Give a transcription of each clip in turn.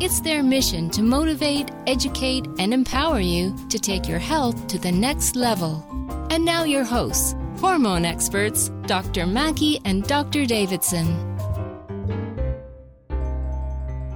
It's their mission to motivate, educate, and empower you to take your health to the next level. And now, your hosts, hormone experts, Dr. Mackey and Dr. Davidson.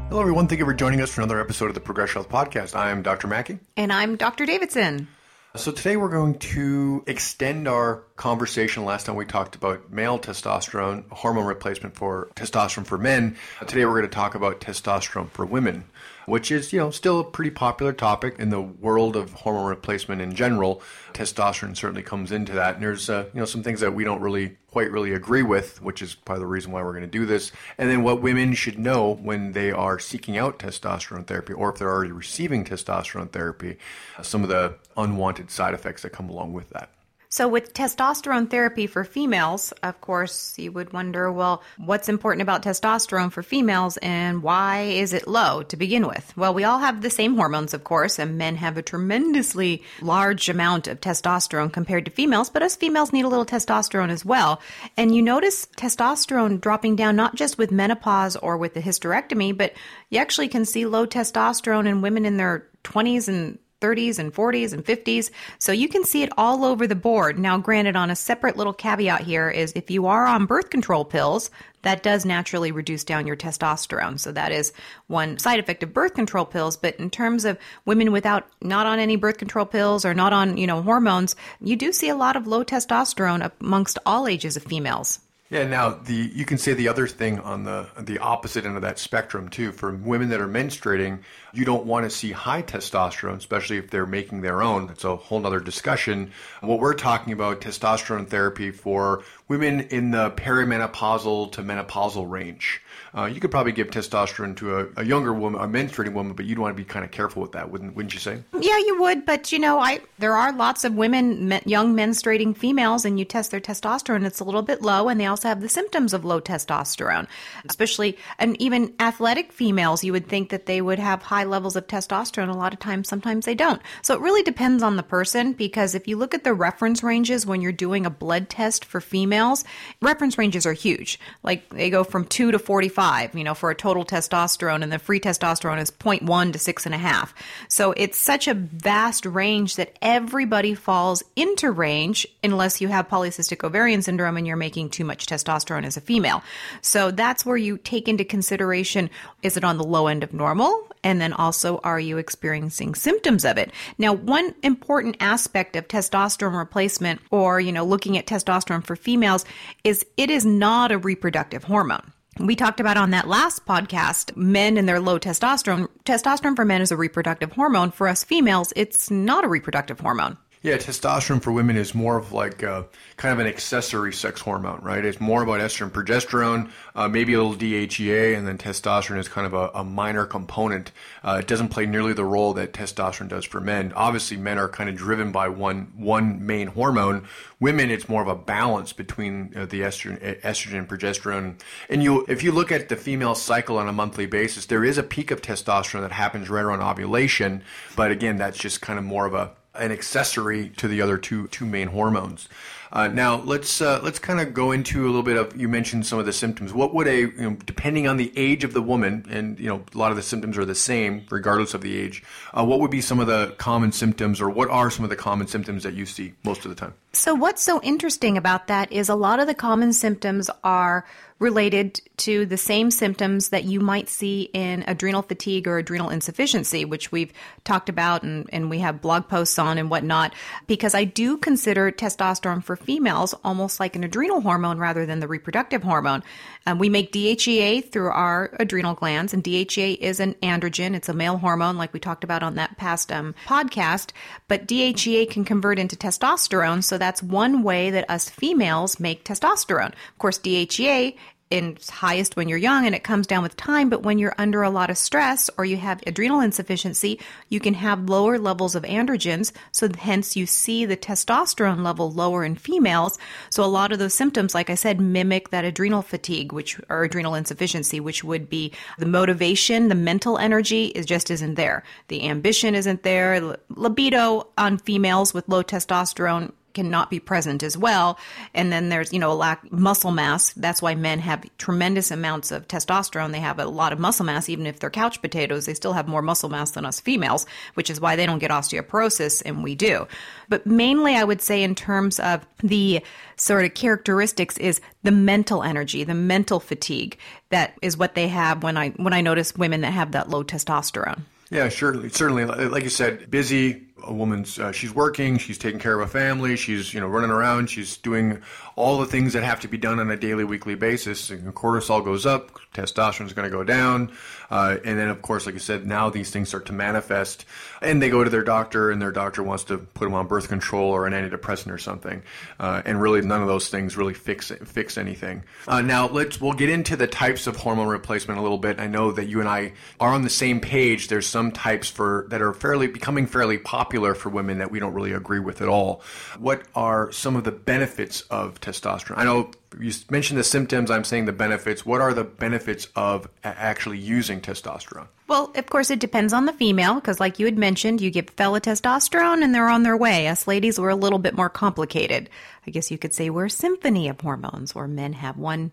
Hello, everyone. Thank you for joining us for another episode of the Progress Health Podcast. I am Dr. Mackey. And I'm Dr. Davidson. So today we're going to extend our conversation. Last time we talked about male testosterone, hormone replacement for testosterone for men. Today we're going to talk about testosterone for women, which is, you know, still a pretty popular topic in the world of hormone replacement in general. Testosterone certainly comes into that. And there's, uh, you know, some things that we don't really quite really agree with, which is part of the reason why we're going to do this. And then what women should know when they are seeking out testosterone therapy or if they're already receiving testosterone therapy, some of the unwanted side effects that come along with that. So, with testosterone therapy for females, of course, you would wonder well, what's important about testosterone for females and why is it low to begin with? Well, we all have the same hormones, of course, and men have a tremendously large amount of testosterone compared to females, but us females need a little testosterone as well. And you notice testosterone dropping down not just with menopause or with the hysterectomy, but you actually can see low testosterone in women in their 20s and 30s and 40s and 50s. So you can see it all over the board. Now, granted, on a separate little caveat here is if you are on birth control pills, that does naturally reduce down your testosterone. So that is one side effect of birth control pills. But in terms of women without, not on any birth control pills or not on, you know, hormones, you do see a lot of low testosterone amongst all ages of females. Yeah, now the you can say the other thing on the the opposite end of that spectrum too. For women that are menstruating, you don't want to see high testosterone, especially if they're making their own. That's a whole other discussion. What we're talking about testosterone therapy for women in the perimenopausal to menopausal range. Uh, you could probably give testosterone to a, a, younger woman, a menstruating woman, but you'd want to be kind of careful with that, wouldn't wouldn't you say? Yeah, you would. But you know, I there are lots of women, me, young menstruating females, and you test their testosterone, it's a little bit low, and they also have the symptoms of low testosterone, especially and even athletic females. You would think that they would have high levels of testosterone. A lot of times, sometimes they don't. So it really depends on the person because if you look at the reference ranges when you're doing a blood test for females, reference ranges are huge. Like they go from two to forty five, you know, for a total testosterone, and the free testosterone is 0.1 to six and a half. So it's such a vast range that everybody falls into range unless you have polycystic ovarian syndrome and you're making too much testosterone as a female. So that's where you take into consideration is it on the low end of normal? And then also, are you experiencing symptoms of it? Now, one important aspect of testosterone replacement or, you know, looking at testosterone for females is it is not a reproductive hormone. We talked about on that last podcast, men and their low testosterone. Testosterone for men is a reproductive hormone. For us females, it's not a reproductive hormone. Yeah, testosterone for women is more of like a, kind of an accessory sex hormone, right? It's more about estrogen, progesterone, uh, maybe a little DHEA, and then testosterone is kind of a, a minor component. Uh, it doesn't play nearly the role that testosterone does for men. Obviously, men are kind of driven by one one main hormone. Women, it's more of a balance between uh, the estrogen, estrogen and progesterone. And you, if you look at the female cycle on a monthly basis, there is a peak of testosterone that happens right around ovulation. But again, that's just kind of more of a an accessory to the other two two main hormones. Uh, now let's uh, let's kind of go into a little bit of you mentioned some of the symptoms. What would a you know, depending on the age of the woman, and you know a lot of the symptoms are the same regardless of the age. Uh, what would be some of the common symptoms, or what are some of the common symptoms that you see most of the time? So what's so interesting about that is a lot of the common symptoms are related to the same symptoms that you might see in adrenal fatigue or adrenal insufficiency, which we've talked about and, and we have blog posts on and whatnot, because I do consider testosterone for females almost like an adrenal hormone rather than the reproductive hormone. Um, we make DHEA through our adrenal glands, and DHEA is an androgen. It's a male hormone, like we talked about on that past um, podcast. But DHEA can convert into testosterone, so that's one way that us females make testosterone. Of course, DHEA in highest when you're young and it comes down with time but when you're under a lot of stress or you have adrenal insufficiency you can have lower levels of androgens. So hence you see the testosterone level lower in females. So a lot of those symptoms like i said mimic that adrenal fatigue which or adrenal insufficiency which would be the motivation the mental energy is just isn't there. The ambition isn't there. Libido on females with low testosterone cannot be present as well. And then there's, you know, a lack muscle mass. That's why men have tremendous amounts of testosterone. They have a lot of muscle mass, even if they're couch potatoes, they still have more muscle mass than us females, which is why they don't get osteoporosis and we do. But mainly I would say in terms of the sort of characteristics is the mental energy, the mental fatigue. That is what they have when I when I notice women that have that low testosterone. Yeah, surely, certainly. Like you said, busy, a woman's uh, she's working, she's taking care of a family, she's you know running around, she's doing all the things that have to be done on a daily, weekly basis. And cortisol goes up, testosterone is going to go down, uh, and then of course, like I said, now these things start to manifest, and they go to their doctor, and their doctor wants to put them on birth control or an antidepressant or something, uh, and really none of those things really fix fix anything. Uh, now let's we'll get into the types of hormone replacement a little bit. I know that you and I are on the same page. There's some types for that are fairly becoming fairly popular for women that we don't really agree with at all. What are some of the benefits of testosterone? I know you mentioned the symptoms, I'm saying the benefits. What are the benefits of actually using testosterone? Well, of course, it depends on the female because, like you had mentioned, you give fella testosterone and they're on their way. Us ladies, we're a little bit more complicated. I guess you could say we're a symphony of hormones, or men have one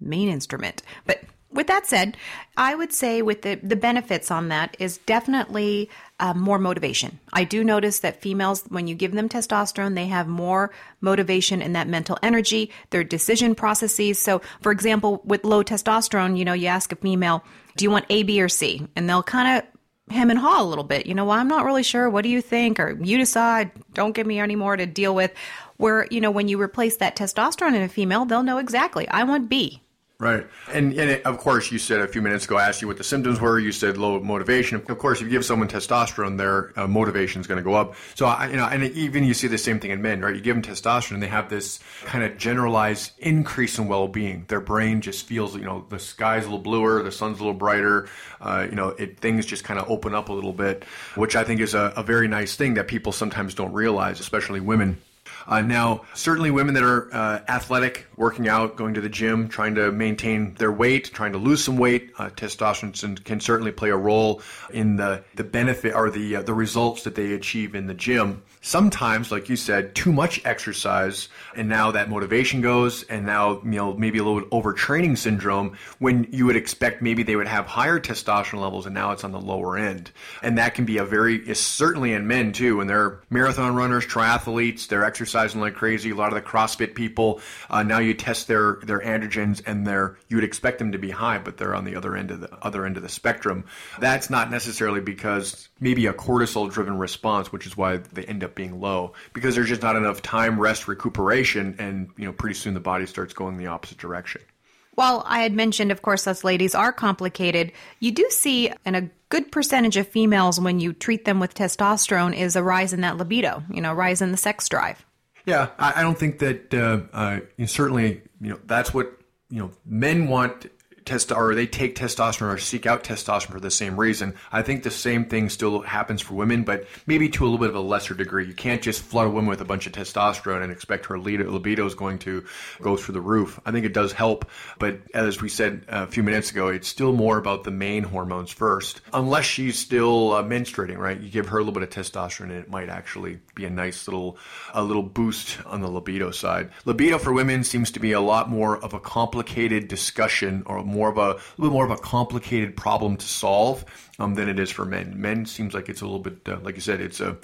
main instrument. But with that said, I would say with the, the benefits on that is definitely uh, more motivation. I do notice that females, when you give them testosterone, they have more motivation in that mental energy, their decision processes. So, for example, with low testosterone, you know, you ask a female, do you want A, B, or C? And they'll kind of hem and haw a little bit. You know, well, I'm not really sure. What do you think? Or you decide. Don't give me any more to deal with. Where, you know, when you replace that testosterone in a female, they'll know exactly. I want B. Right. And, and it, of course, you said a few minutes ago, I asked you what the symptoms were. You said low motivation. Of course, if you give someone testosterone, their uh, motivation is going to go up. So, I, you know, and even you see the same thing in men, right? You give them testosterone, they have this kind of generalized increase in well being. Their brain just feels, you know, the sky's a little bluer, the sun's a little brighter. Uh, you know, it, things just kind of open up a little bit, which I think is a, a very nice thing that people sometimes don't realize, especially women. Uh, now, certainly women that are uh, athletic, working out, going to the gym, trying to maintain their weight, trying to lose some weight, uh, testosterone can certainly play a role in the, the benefit or the uh, the results that they achieve in the gym. Sometimes, like you said, too much exercise, and now that motivation goes, and now you know maybe a little overtraining syndrome when you would expect maybe they would have higher testosterone levels, and now it's on the lower end, and that can be a very certainly in men too when they're marathon runners, triathletes, they're exercising exercising like crazy. A lot of the CrossFit people uh, now you test their their androgens and their you would expect them to be high, but they're on the other end of the other end of the spectrum. That's not necessarily because maybe a cortisol driven response, which is why they end up being low because there's just not enough time, rest, recuperation, and you know pretty soon the body starts going the opposite direction. While I had mentioned, of course, us ladies are complicated, you do see in a good percentage of females when you treat them with testosterone is a rise in that libido, you know, rise in the sex drive. Yeah, I, I don't think that uh, uh, certainly you know that's what you know men want test or they take testosterone or seek out testosterone for the same reason. I think the same thing still happens for women, but maybe to a little bit of a lesser degree. You can't just flood a woman with a bunch of testosterone and expect her libido is going to go through the roof. I think it does help, but as we said a few minutes ago, it's still more about the main hormones first. Unless she's still uh, menstruating, right? You give her a little bit of testosterone and it might actually be a nice little a little boost on the libido side. Libido for women seems to be a lot more of a complicated discussion or more of a, a little more of a complicated problem to solve um, than it is for men. Men seems like it's a little bit, uh, like you said, it's a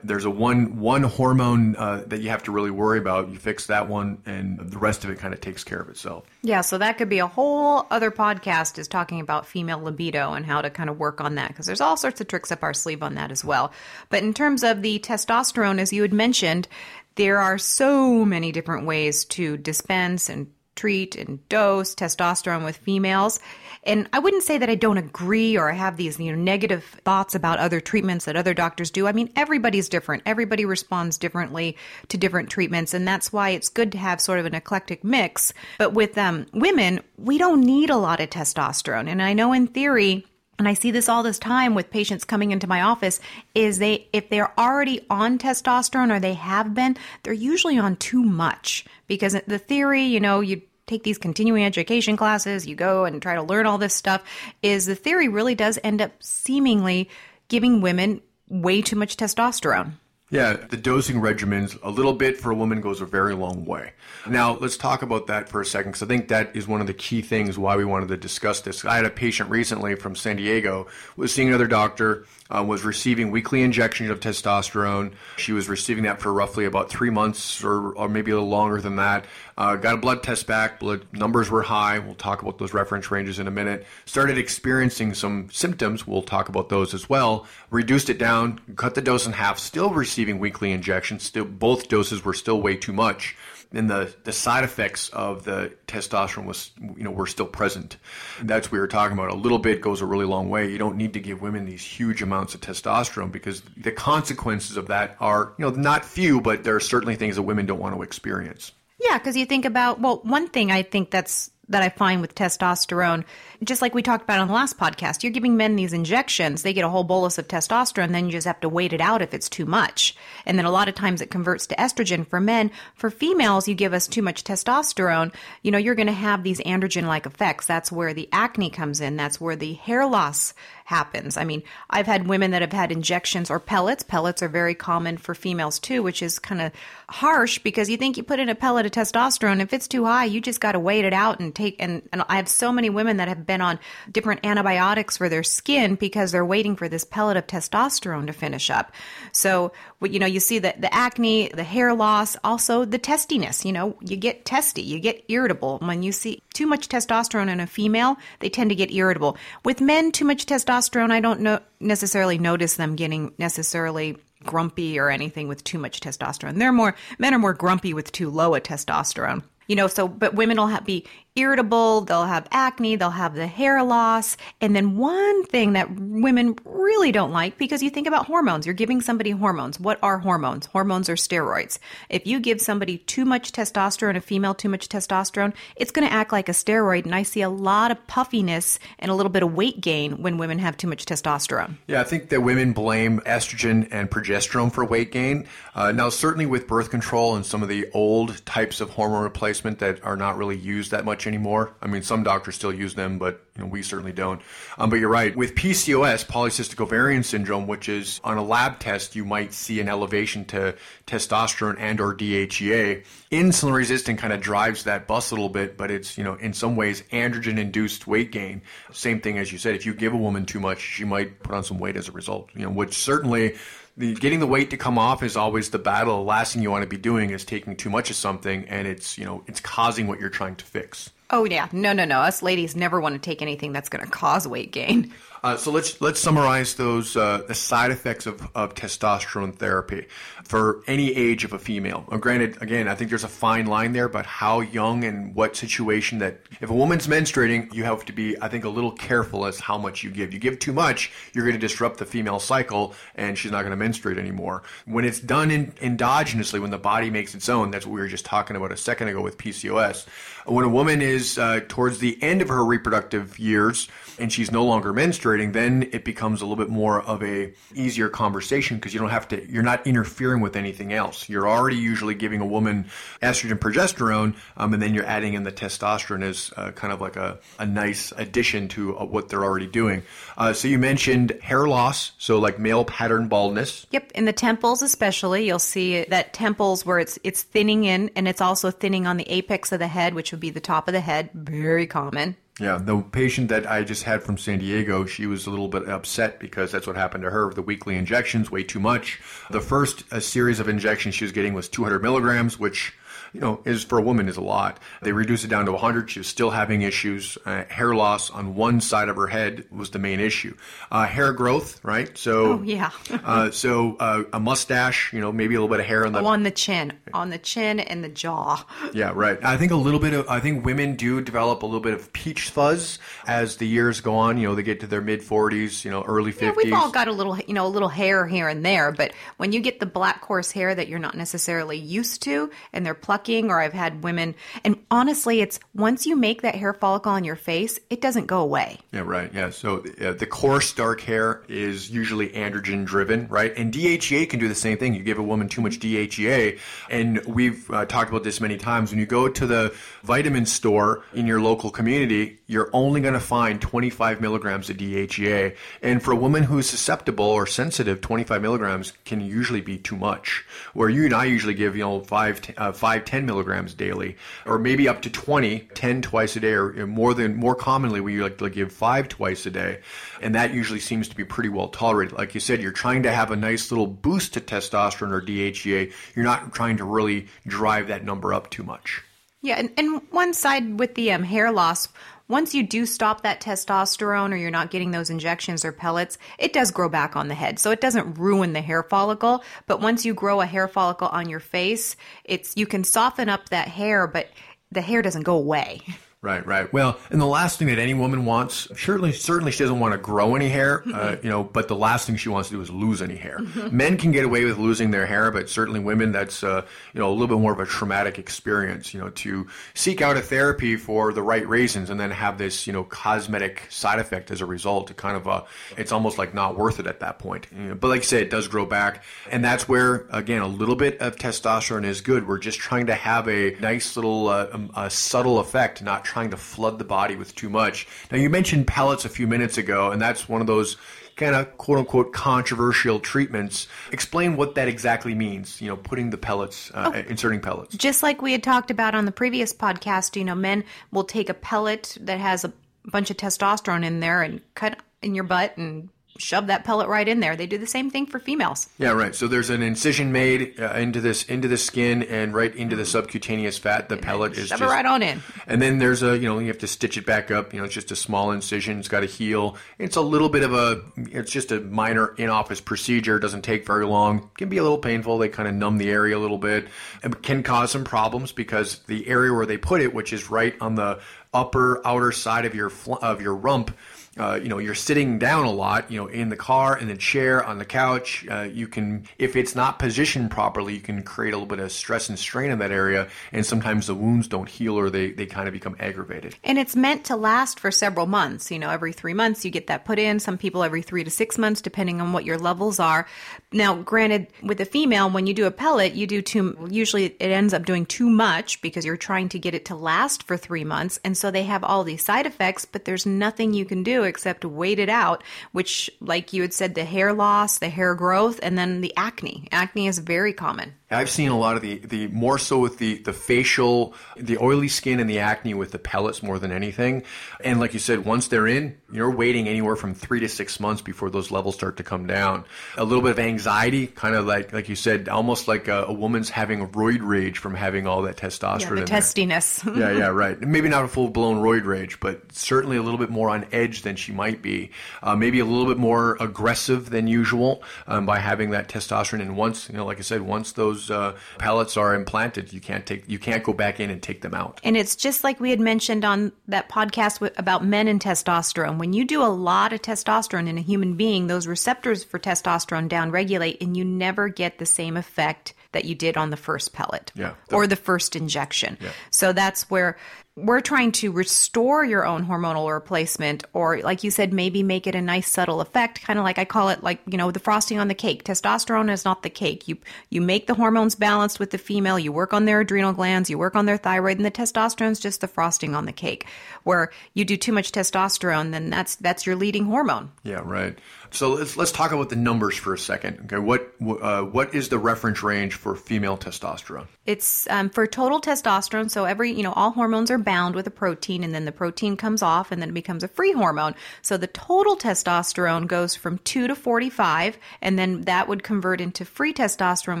there's a one one hormone uh, that you have to really worry about. You fix that one, and the rest of it kind of takes care of itself. Yeah, so that could be a whole other podcast is talking about female libido and how to kind of work on that because there's all sorts of tricks up our sleeve on that as well. But in terms of the testosterone, as you had mentioned, there are so many different ways to dispense and treat and dose testosterone with females. And I wouldn't say that I don't agree or I have these you know negative thoughts about other treatments that other doctors do. I mean, everybody's different. Everybody responds differently to different treatments, and that's why it's good to have sort of an eclectic mix. But with um, women, we don't need a lot of testosterone. And I know in theory and I see this all this time with patients coming into my office is they if they're already on testosterone or they have been, they're usually on too much because the theory, you know, you take these continuing education classes, you go and try to learn all this stuff, is the theory really does end up seemingly giving women way too much testosterone. Yeah, the dosing regimens, a little bit for a woman goes a very long way. Now, let's talk about that for a second, because I think that is one of the key things why we wanted to discuss this. I had a patient recently from San Diego, was seeing another doctor, uh, was receiving weekly injections of testosterone. She was receiving that for roughly about three months or, or maybe a little longer than that. Uh, got a blood test back, blood numbers were high. We'll talk about those reference ranges in a minute. Started experiencing some symptoms. We'll talk about those as well. Reduced it down, cut the dose in half, still receiving weekly injections. Still, both doses were still way too much, and the the side effects of the testosterone was you know were still present. That's what we were talking about. A little bit goes a really long way. You don't need to give women these huge amounts of testosterone because the consequences of that are you know not few, but there are certainly things that women don't want to experience. Yeah, because you think about well, one thing I think that's that I find with testosterone, just like we talked about on the last podcast, you're giving men these injections. They get a whole bolus of testosterone, then you just have to wait it out if it's too much. And then a lot of times it converts to estrogen for men. For females, you give us too much testosterone, you know, you're going to have these androgen like effects. That's where the acne comes in. That's where the hair loss happens. I mean, I've had women that have had injections or pellets. Pellets are very common for females too, which is kind of harsh because you think you put in a pellet of testosterone. If it's too high, you just got to wait it out and take. And, and I have so many women that have been on different antibiotics for their skin because they're waiting for this pellet of testosterone to finish up. So, you know, you see the, the acne, the hair loss, also the testiness. You know, you get testy, you get irritable. When you see too much testosterone in a female, they tend to get irritable. With men, too much testosterone I don't know, necessarily notice them getting necessarily grumpy or anything with too much testosterone. They're more men are more grumpy with too low a testosterone. You know, so but women will be irritable, they'll have acne, they'll have the hair loss. And then one thing that women really don't like because you think about hormones, you're giving somebody hormones. What are hormones? Hormones are steroids. If you give somebody too much testosterone, a female too much testosterone, it's going to act like a steroid. And I see a lot of puffiness and a little bit of weight gain when women have too much testosterone. Yeah, I think that women blame estrogen and progesterone for weight gain. Uh, now, certainly with birth control and some of the old types of hormone replacement that are not really used that much much anymore. I mean, some doctors still use them, but you know, we certainly don't. Um, but you're right. With PCOS, polycystic ovarian syndrome, which is on a lab test, you might see an elevation to testosterone and or DHEA. Insulin resistant kind of drives that bus a little bit, but it's, you know, in some ways androgen induced weight gain. Same thing as you said, if you give a woman too much, she might put on some weight as a result, you know, which certainly the getting the weight to come off is always the battle. The last thing you want to be doing is taking too much of something and it's, you know, it's causing what you're trying to fix. Oh yeah, no, no, no. Us ladies never want to take anything that's going to cause weight gain. Uh, so let's let's summarize those uh, the side effects of, of testosterone therapy for any age of a female. Now, granted, again, I think there's a fine line there, but how young and what situation that if a woman's menstruating, you have to be, I think, a little careful as how much you give. You give too much, you're going to disrupt the female cycle, and she's not going to menstruate anymore. When it's done in, endogenously, when the body makes its own, that's what we were just talking about a second ago with PCOS. When a woman is uh, towards the end of her reproductive years and she's no longer menstruating, then it becomes a little bit more of a easier conversation because you don't have to, you're not interfering with anything else. You're already usually giving a woman estrogen, progesterone, um, and then you're adding in the testosterone as uh, kind of like a, a nice addition to uh, what they're already doing. Uh, so you mentioned hair loss, so like male pattern baldness. Yep, in the temples especially, you'll see that temples where it's it's thinning in, and it's also thinning on the apex of the head, which would be the top of the head. Very common. Yeah, the patient that I just had from San Diego, she was a little bit upset because that's what happened to her. The weekly injections, way too much. The first uh, series of injections she was getting was 200 milligrams, which you know, is for a woman is a lot. They reduced it down to 100. She was still having issues. Uh, hair loss on one side of her head was the main issue. Uh, hair growth, right? So, oh, yeah. uh, so uh, a mustache, you know, maybe a little bit of hair on the oh, on the chin, on the chin and the jaw. Yeah, right. I think a little bit of. I think women do develop a little bit of peach fuzz as the years go on. You know, they get to their mid 40s, you know, early 50s. Yeah, we've all got a little, you know, a little hair here and there, but when you get the black coarse hair that you're not necessarily used to, and they're plucking, or I've had women, and honestly, it's once you make that hair follicle on your face, it doesn't go away. Yeah, right. Yeah. So uh, the coarse dark hair is usually androgen driven, right? And DHEA can do the same thing. You give a woman too much DHEA, and we've uh, talked about this many times. When you go to the vitamin store in your local community, you're only going to find 25 milligrams of DHEA. And for a woman who's susceptible or sensitive, 25 milligrams can usually be too much. Where you and I usually give, you know, 5, uh, 5 10 milligrams daily, or maybe up to 20, 10 twice a day, or more than, more commonly, we like to give 5 twice a day. And that usually seems to be pretty well tolerated. Like you said, you're trying to have a nice little boost to testosterone or DHEA. You're not trying to really drive that number up too much. Yeah, and, and one side with the um, hair loss, once you do stop that testosterone or you're not getting those injections or pellets, it does grow back on the head. So it doesn't ruin the hair follicle, but once you grow a hair follicle on your face, it's you can soften up that hair, but the hair doesn't go away. Right, right. Well, and the last thing that any woman wants, certainly, certainly she doesn't want to grow any hair, uh, you know, but the last thing she wants to do is lose any hair. Mm-hmm. Men can get away with losing their hair, but certainly women, that's, uh, you know, a little bit more of a traumatic experience, you know, to seek out a therapy for the right reasons and then have this, you know, cosmetic side effect as a result. It kind of, uh, it's almost like not worth it at that point. You know, but like I said, it does grow back. And that's where, again, a little bit of testosterone is good. We're just trying to have a nice little, uh, um, a subtle effect, not trying to flood the body with too much. Now, you mentioned pellets a few minutes ago, and that's one of those kind of quote unquote controversial treatments. Explain what that exactly means, you know, putting the pellets, uh, oh, inserting pellets. Just like we had talked about on the previous podcast, you know, men will take a pellet that has a bunch of testosterone in there and cut in your butt and shove that pellet right in there. They do the same thing for females. Yeah, right. So there's an incision made uh, into this into the skin and right into the subcutaneous fat. The and pellet is shove just, it right on in. And then there's a you know you have to stitch it back up. You know, it's just a small incision. It's got to heal. It's a little bit of a it's just a minor in office procedure. It doesn't take very long. Can be a little painful. They kind of numb the area a little bit. It can cause some problems because the area where they put it, which is right on the upper outer side of your of your rump uh, you know, you're sitting down a lot, you know, in the car, in the chair, on the couch. Uh, you can, if it's not positioned properly, you can create a little bit of stress and strain in that area. And sometimes the wounds don't heal or they, they kind of become aggravated. And it's meant to last for several months. You know, every three months you get that put in. Some people every three to six months, depending on what your levels are. Now, granted, with a female, when you do a pellet, you do too, usually it ends up doing too much because you're trying to get it to last for three months. And so they have all these side effects, but there's nothing you can do except wait it out, which, like you had said, the hair loss, the hair growth, and then the acne. Acne is very common. I've seen a lot of the, the more so with the, the facial, the oily skin and the acne with the pellets more than anything. And like you said, once they're in, you're waiting anywhere from three to six months before those levels start to come down. A little bit of anxiety, kind of like, like you said, almost like a, a woman's having a roid rage from having all that testosterone. Yeah, the testiness. yeah, yeah, right. Maybe not a full blown roid rage, but certainly a little bit more on edge than she might be. Uh, maybe a little bit more aggressive than usual um, by having that testosterone. And once, you know, like I said, once those those uh, pellets are implanted, you can't take you can't go back in and take them out. And it's just like we had mentioned on that podcast about men and testosterone. When you do a lot of testosterone in a human being, those receptors for testosterone downregulate, and you never get the same effect that you did on the first pellet yeah, or the first injection. Yeah. So that's where we're trying to restore your own hormonal replacement or like you said maybe make it a nice subtle effect kind of like i call it like you know the frosting on the cake. Testosterone is not the cake. You you make the hormones balanced with the female. You work on their adrenal glands. You work on their thyroid and the testosterone is just the frosting on the cake. Where you do too much testosterone then that's that's your leading hormone. Yeah right So let's let's talk about the numbers for a second. Okay, what uh, what is the reference range for female testosterone? It's um, for total testosterone. So every you know all hormones are bound with a protein, and then the protein comes off, and then it becomes a free hormone. So the total testosterone goes from two to forty five, and then that would convert into free testosterone,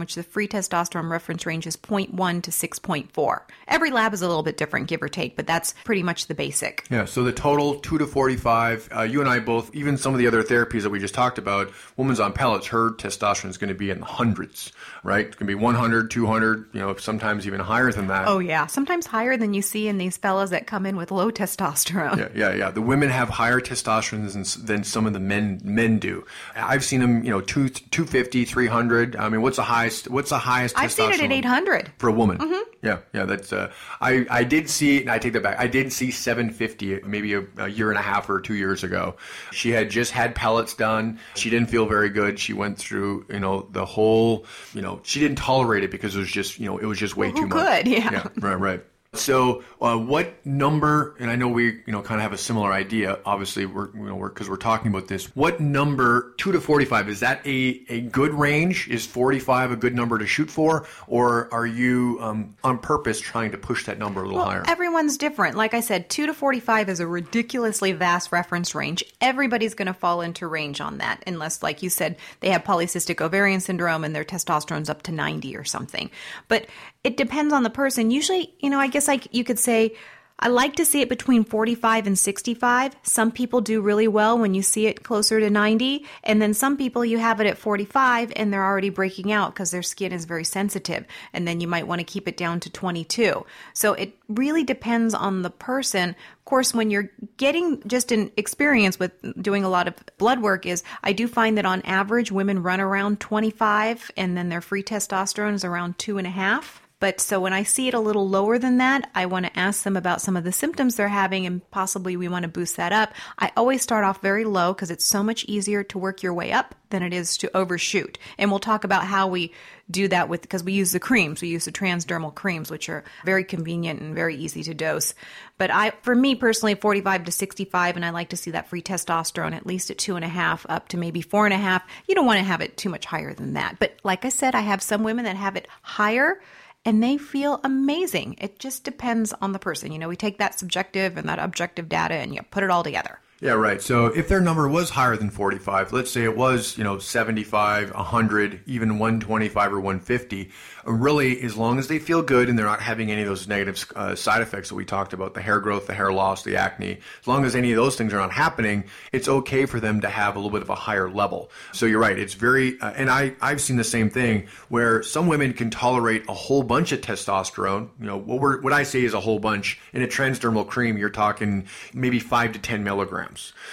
which the free testosterone reference range is 0.1 to six point four. Every lab is a little bit different, give or take, but that's pretty much the basic. Yeah. So the total two to forty five. Uh, you and I both, even some of the other therapies that we just talked about, woman's on pellets, her testosterone is going to be in the hundreds, right? It's going to be 100, 200, you know, sometimes even higher than that. Oh, yeah. Sometimes higher than you see in these fellas that come in with low testosterone. Yeah, yeah, yeah. The women have higher testosterone than, than some of the men men do. I've seen them, you know, two, 250, 300. I mean, what's the highest? What's the highest I've seen it at 800. For a woman. Mm-hmm. Yeah, yeah. That's, uh, I, I did see, and I take that back, I did see 750 maybe a, a year and a half or two years ago. She had just had pellets done. She didn't feel very good. She went through, you know, the whole, you know, she didn't tolerate it because it was just, you know, it was just way well, too much. Good, yeah. yeah. Right, right. So, uh, what number? And I know we, you know, kind of have a similar idea. Obviously, we're, you know, we're because we're talking about this. What number? Two to forty-five. Is that a a good range? Is forty-five a good number to shoot for, or are you um, on purpose trying to push that number a little well, higher? Everyone's different. Like I said, two to forty-five is a ridiculously vast reference range. Everybody's going to fall into range on that, unless, like you said, they have polycystic ovarian syndrome and their testosterone's up to ninety or something. But it depends on the person. Usually, you know, I guess like you could say I like to see it between 45 and 65. Some people do really well when you see it closer to 90, and then some people you have it at 45 and they're already breaking out because their skin is very sensitive, and then you might want to keep it down to 22. So it really depends on the person. Of course, when you're getting just an experience with doing a lot of blood work, is I do find that on average women run around 25, and then their free testosterone is around two and a half. But so when I see it a little lower than that, I want to ask them about some of the symptoms they're having and possibly we want to boost that up. I always start off very low because it's so much easier to work your way up than it is to overshoot. And we'll talk about how we do that with because we use the creams. We use the transdermal creams, which are very convenient and very easy to dose. But I, for me personally, 45 to 65, and I like to see that free testosterone at least at two and a half up to maybe four and a half. You don't want to have it too much higher than that. But like I said, I have some women that have it higher and they feel amazing. It just depends on the person. You know, we take that subjective and that objective data and you put it all together. Yeah, right. So if their number was higher than 45, let's say it was, you know, 75, 100, even 125 or 150, really, as long as they feel good and they're not having any of those negative uh, side effects that we talked about the hair growth, the hair loss, the acne as long as any of those things are not happening, it's okay for them to have a little bit of a higher level. So you're right. It's very, uh, and I, I've seen the same thing where some women can tolerate a whole bunch of testosterone. You know, what, we're, what I say is a whole bunch. In a transdermal cream, you're talking maybe five to 10 milligrams.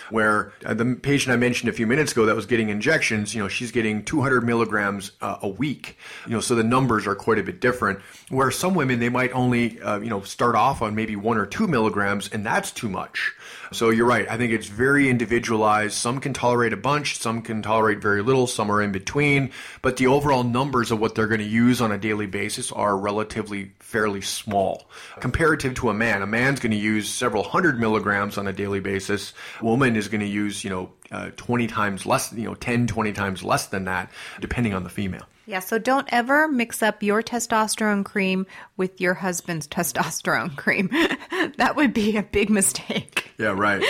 Where uh, the patient I mentioned a few minutes ago that was getting injections, you know, she's getting 200 milligrams uh, a week. You know, so the numbers are quite a bit different. Where some women they might only uh, you know start off on maybe one or two milligrams, and that's too much. So you're right. I think it's very individualized. Some can tolerate a bunch, some can tolerate very little, some are in between. But the overall numbers of what they're going to use on a daily basis are relatively fairly small comparative to a man. A man's going to use several hundred milligrams on a daily basis. A woman is going to use you know uh, 20 times less, you know, 10, 20 times less than that, depending on the female. Yeah, so don't ever mix up your testosterone cream with your husband's testosterone cream. that would be a big mistake. Yeah, right.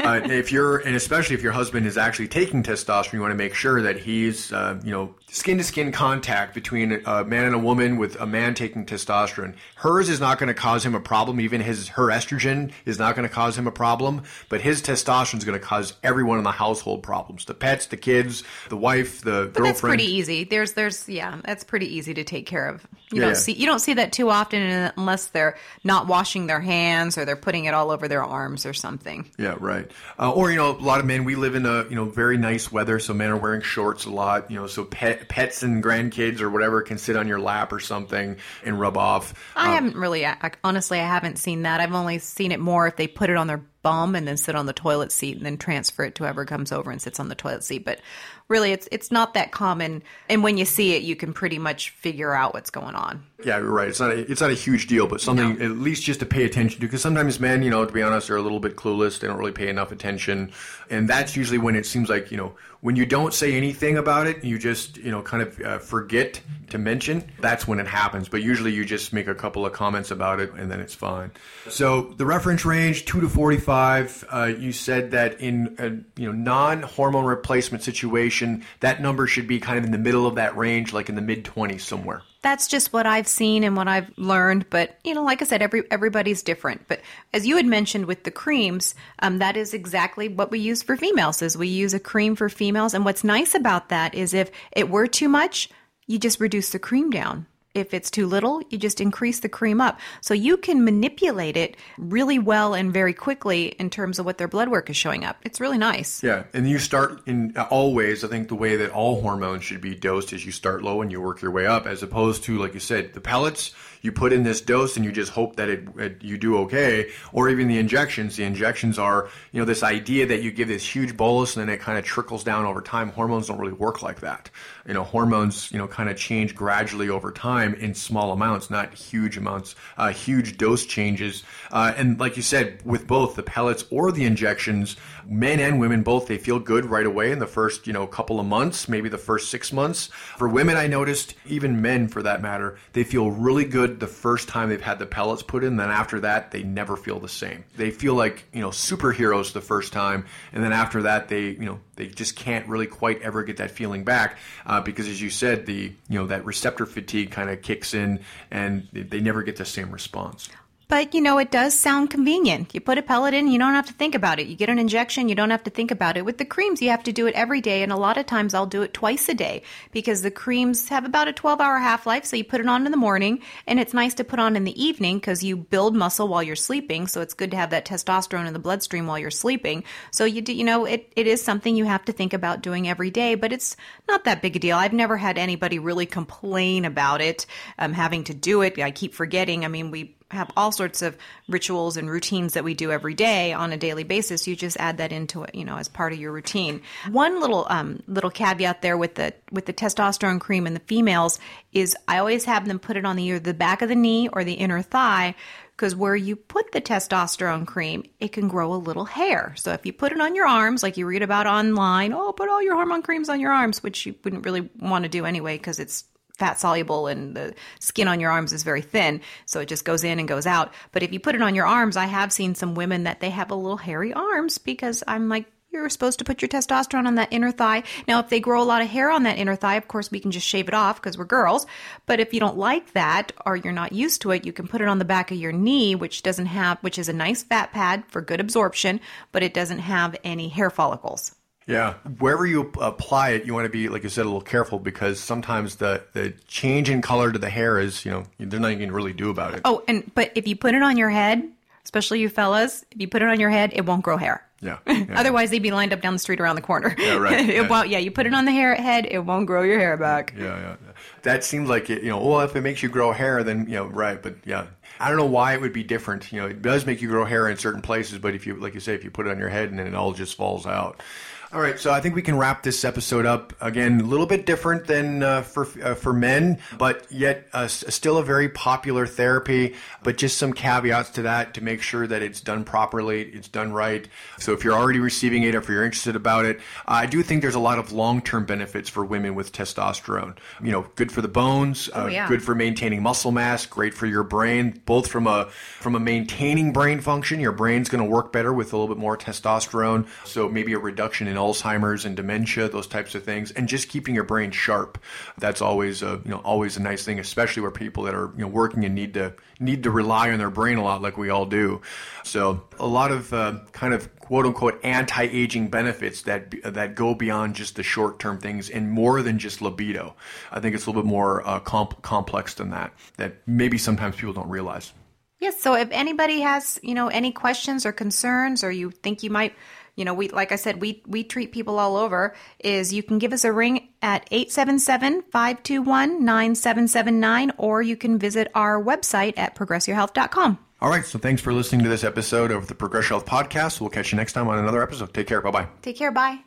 uh, if you're, and especially if your husband is actually taking testosterone, you want to make sure that he's, uh, you know, skin to skin contact between a man and a woman with a man taking testosterone. Hers is not going to cause him a problem. Even his her estrogen is not going to cause him a problem, but his testosterone is going to cause everyone in the household problems. The pets, the kids, the wife, the but girlfriend. That's pretty easy. There's there's yeah, that's pretty easy to take care of. You yeah, don't yeah. see you don't see that too often unless they're not washing their hands or they're putting it all over their arms or something. Yeah, right. Uh, or you know, a lot of men we live in a you know very nice weather, so men are wearing shorts a lot. You know, so pet pets and grandkids or whatever can sit on your lap or something and rub off. I um, haven't really, honestly, I haven't seen that. I've only seen it more if they put it on their bum and then sit on the toilet seat and then transfer it to whoever comes over and sits on the toilet seat. But really, it's it's not that common. And when you see it, you can pretty much figure out what's going on. Yeah, you're right. It's not a, it's not a huge deal, but something no. at least just to pay attention to. Because sometimes men, you know, to be honest, are a little bit clueless. They don't really pay enough attention, and that's usually when it seems like you know when you don't say anything about it, you just you know kind of uh, forget to mention. That's when it happens. But usually you just make a couple of comments about it and then it's fine. So the reference range two to forty five. Uh, you said that in a you know non hormone replacement situation, that number should be kind of in the middle of that range, like in the mid twenties somewhere that's just what I've seen and what I've learned. But you know, like I said, every everybody's different. But as you had mentioned with the creams, um, that is exactly what we use for females. Is we use a cream for females, and what's nice about that is if it were too much, you just reduce the cream down. If it's too little, you just increase the cream up. So you can manipulate it really well and very quickly in terms of what their blood work is showing up. It's really nice. Yeah, and you start in always. I think the way that all hormones should be dosed is you start low and you work your way up, as opposed to like you said, the pellets you put in this dose and you just hope that it, it, you do okay. Or even the injections. The injections are you know this idea that you give this huge bolus and then it kind of trickles down over time. Hormones don't really work like that. You know hormones you know kind of change gradually over time in small amounts not huge amounts uh, huge dose changes. Uh, and like you said with both the pellets or the injections men and women both they feel good right away in the first you know couple of months maybe the first six months. For women i noticed even men for that matter they feel really good the first time they've had the pellets put in then after that they never feel the same. They feel like you know superheroes the first time and then after that they you know they just can't really quite ever get that feeling back uh, because as you said the you know that receptor fatigue kind of kicks in and they never get the same response but you know, it does sound convenient. You put a pellet in, you don't have to think about it. You get an injection, you don't have to think about it. With the creams, you have to do it every day. And a lot of times I'll do it twice a day because the creams have about a 12 hour half life. So you put it on in the morning and it's nice to put on in the evening because you build muscle while you're sleeping. So it's good to have that testosterone in the bloodstream while you're sleeping. So you do, you know, it, it is something you have to think about doing every day, but it's not that big a deal. I've never had anybody really complain about it, um, having to do it. I keep forgetting. I mean, we have all sorts of rituals and routines that we do every day on a daily basis. You just add that into it, you know, as part of your routine. One little um, little caveat there with the with the testosterone cream in the females is I always have them put it on the either the back of the knee or the inner thigh because where you put the testosterone cream, it can grow a little hair. So if you put it on your arms, like you read about online, oh, put all your hormone creams on your arms, which you wouldn't really want to do anyway because it's fat soluble and the skin on your arms is very thin. So it just goes in and goes out. But if you put it on your arms, I have seen some women that they have a little hairy arms because I'm like, you're supposed to put your testosterone on that inner thigh. Now, if they grow a lot of hair on that inner thigh, of course, we can just shave it off because we're girls. But if you don't like that or you're not used to it, you can put it on the back of your knee, which doesn't have, which is a nice fat pad for good absorption, but it doesn't have any hair follicles. Yeah, wherever you apply it, you want to be, like you said, a little careful because sometimes the the change in color to the hair is, you know, there's nothing you can really do about it. Oh, and but if you put it on your head, especially you fellas, if you put it on your head, it won't grow hair. Yeah. yeah Otherwise, they'd be lined up down the street around the corner. Yeah, right. it yeah. won't. Yeah, you put it on the hair head, it won't grow your hair back. Yeah, yeah. That seems like it. You know, well, if it makes you grow hair, then you know, right. But yeah, I don't know why it would be different. You know, it does make you grow hair in certain places, but if you, like you say, if you put it on your head and then it all just falls out. All right, so I think we can wrap this episode up. Again, a little bit different than uh, for uh, for men, but yet uh, still a very popular therapy. But just some caveats to that to make sure that it's done properly, it's done right. So if you're already receiving it, or if you're interested about it, I do think there's a lot of long term benefits for women with testosterone. You know, good for the bones, oh, yeah. good for maintaining muscle mass, great for your brain, both from a from a maintaining brain function. Your brain's going to work better with a little bit more testosterone. So maybe a reduction in Alzheimer's and dementia, those types of things, and just keeping your brain sharp. That's always a you know always a nice thing, especially where people that are you know working and need to need to rely on their brain a lot, like we all do. So a lot of uh, kind of quote unquote anti-aging benefits that that go beyond just the short-term things and more than just libido. I think it's a little bit more uh, comp- complex than that. That maybe sometimes people don't realize. Yes. So if anybody has you know any questions or concerns, or you think you might you know, we like I said, we we treat people all over. Is you can give us a ring at 877-521-9779 or you can visit our website at progressyourhealth.com. All right, so thanks for listening to this episode of the Progress Health podcast. We'll catch you next time on another episode. Take care. Bye-bye. Take care. Bye.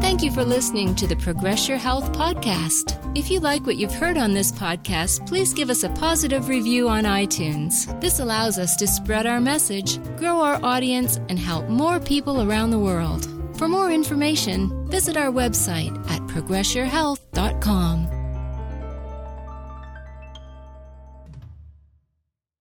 Thank you for listening to the Progress Your Health podcast. If you like what you've heard on this podcast, please give us a positive review on iTunes. This allows us to spread our message, grow our audience, and help more people around the world. For more information, visit our website at progressyourhealth.com.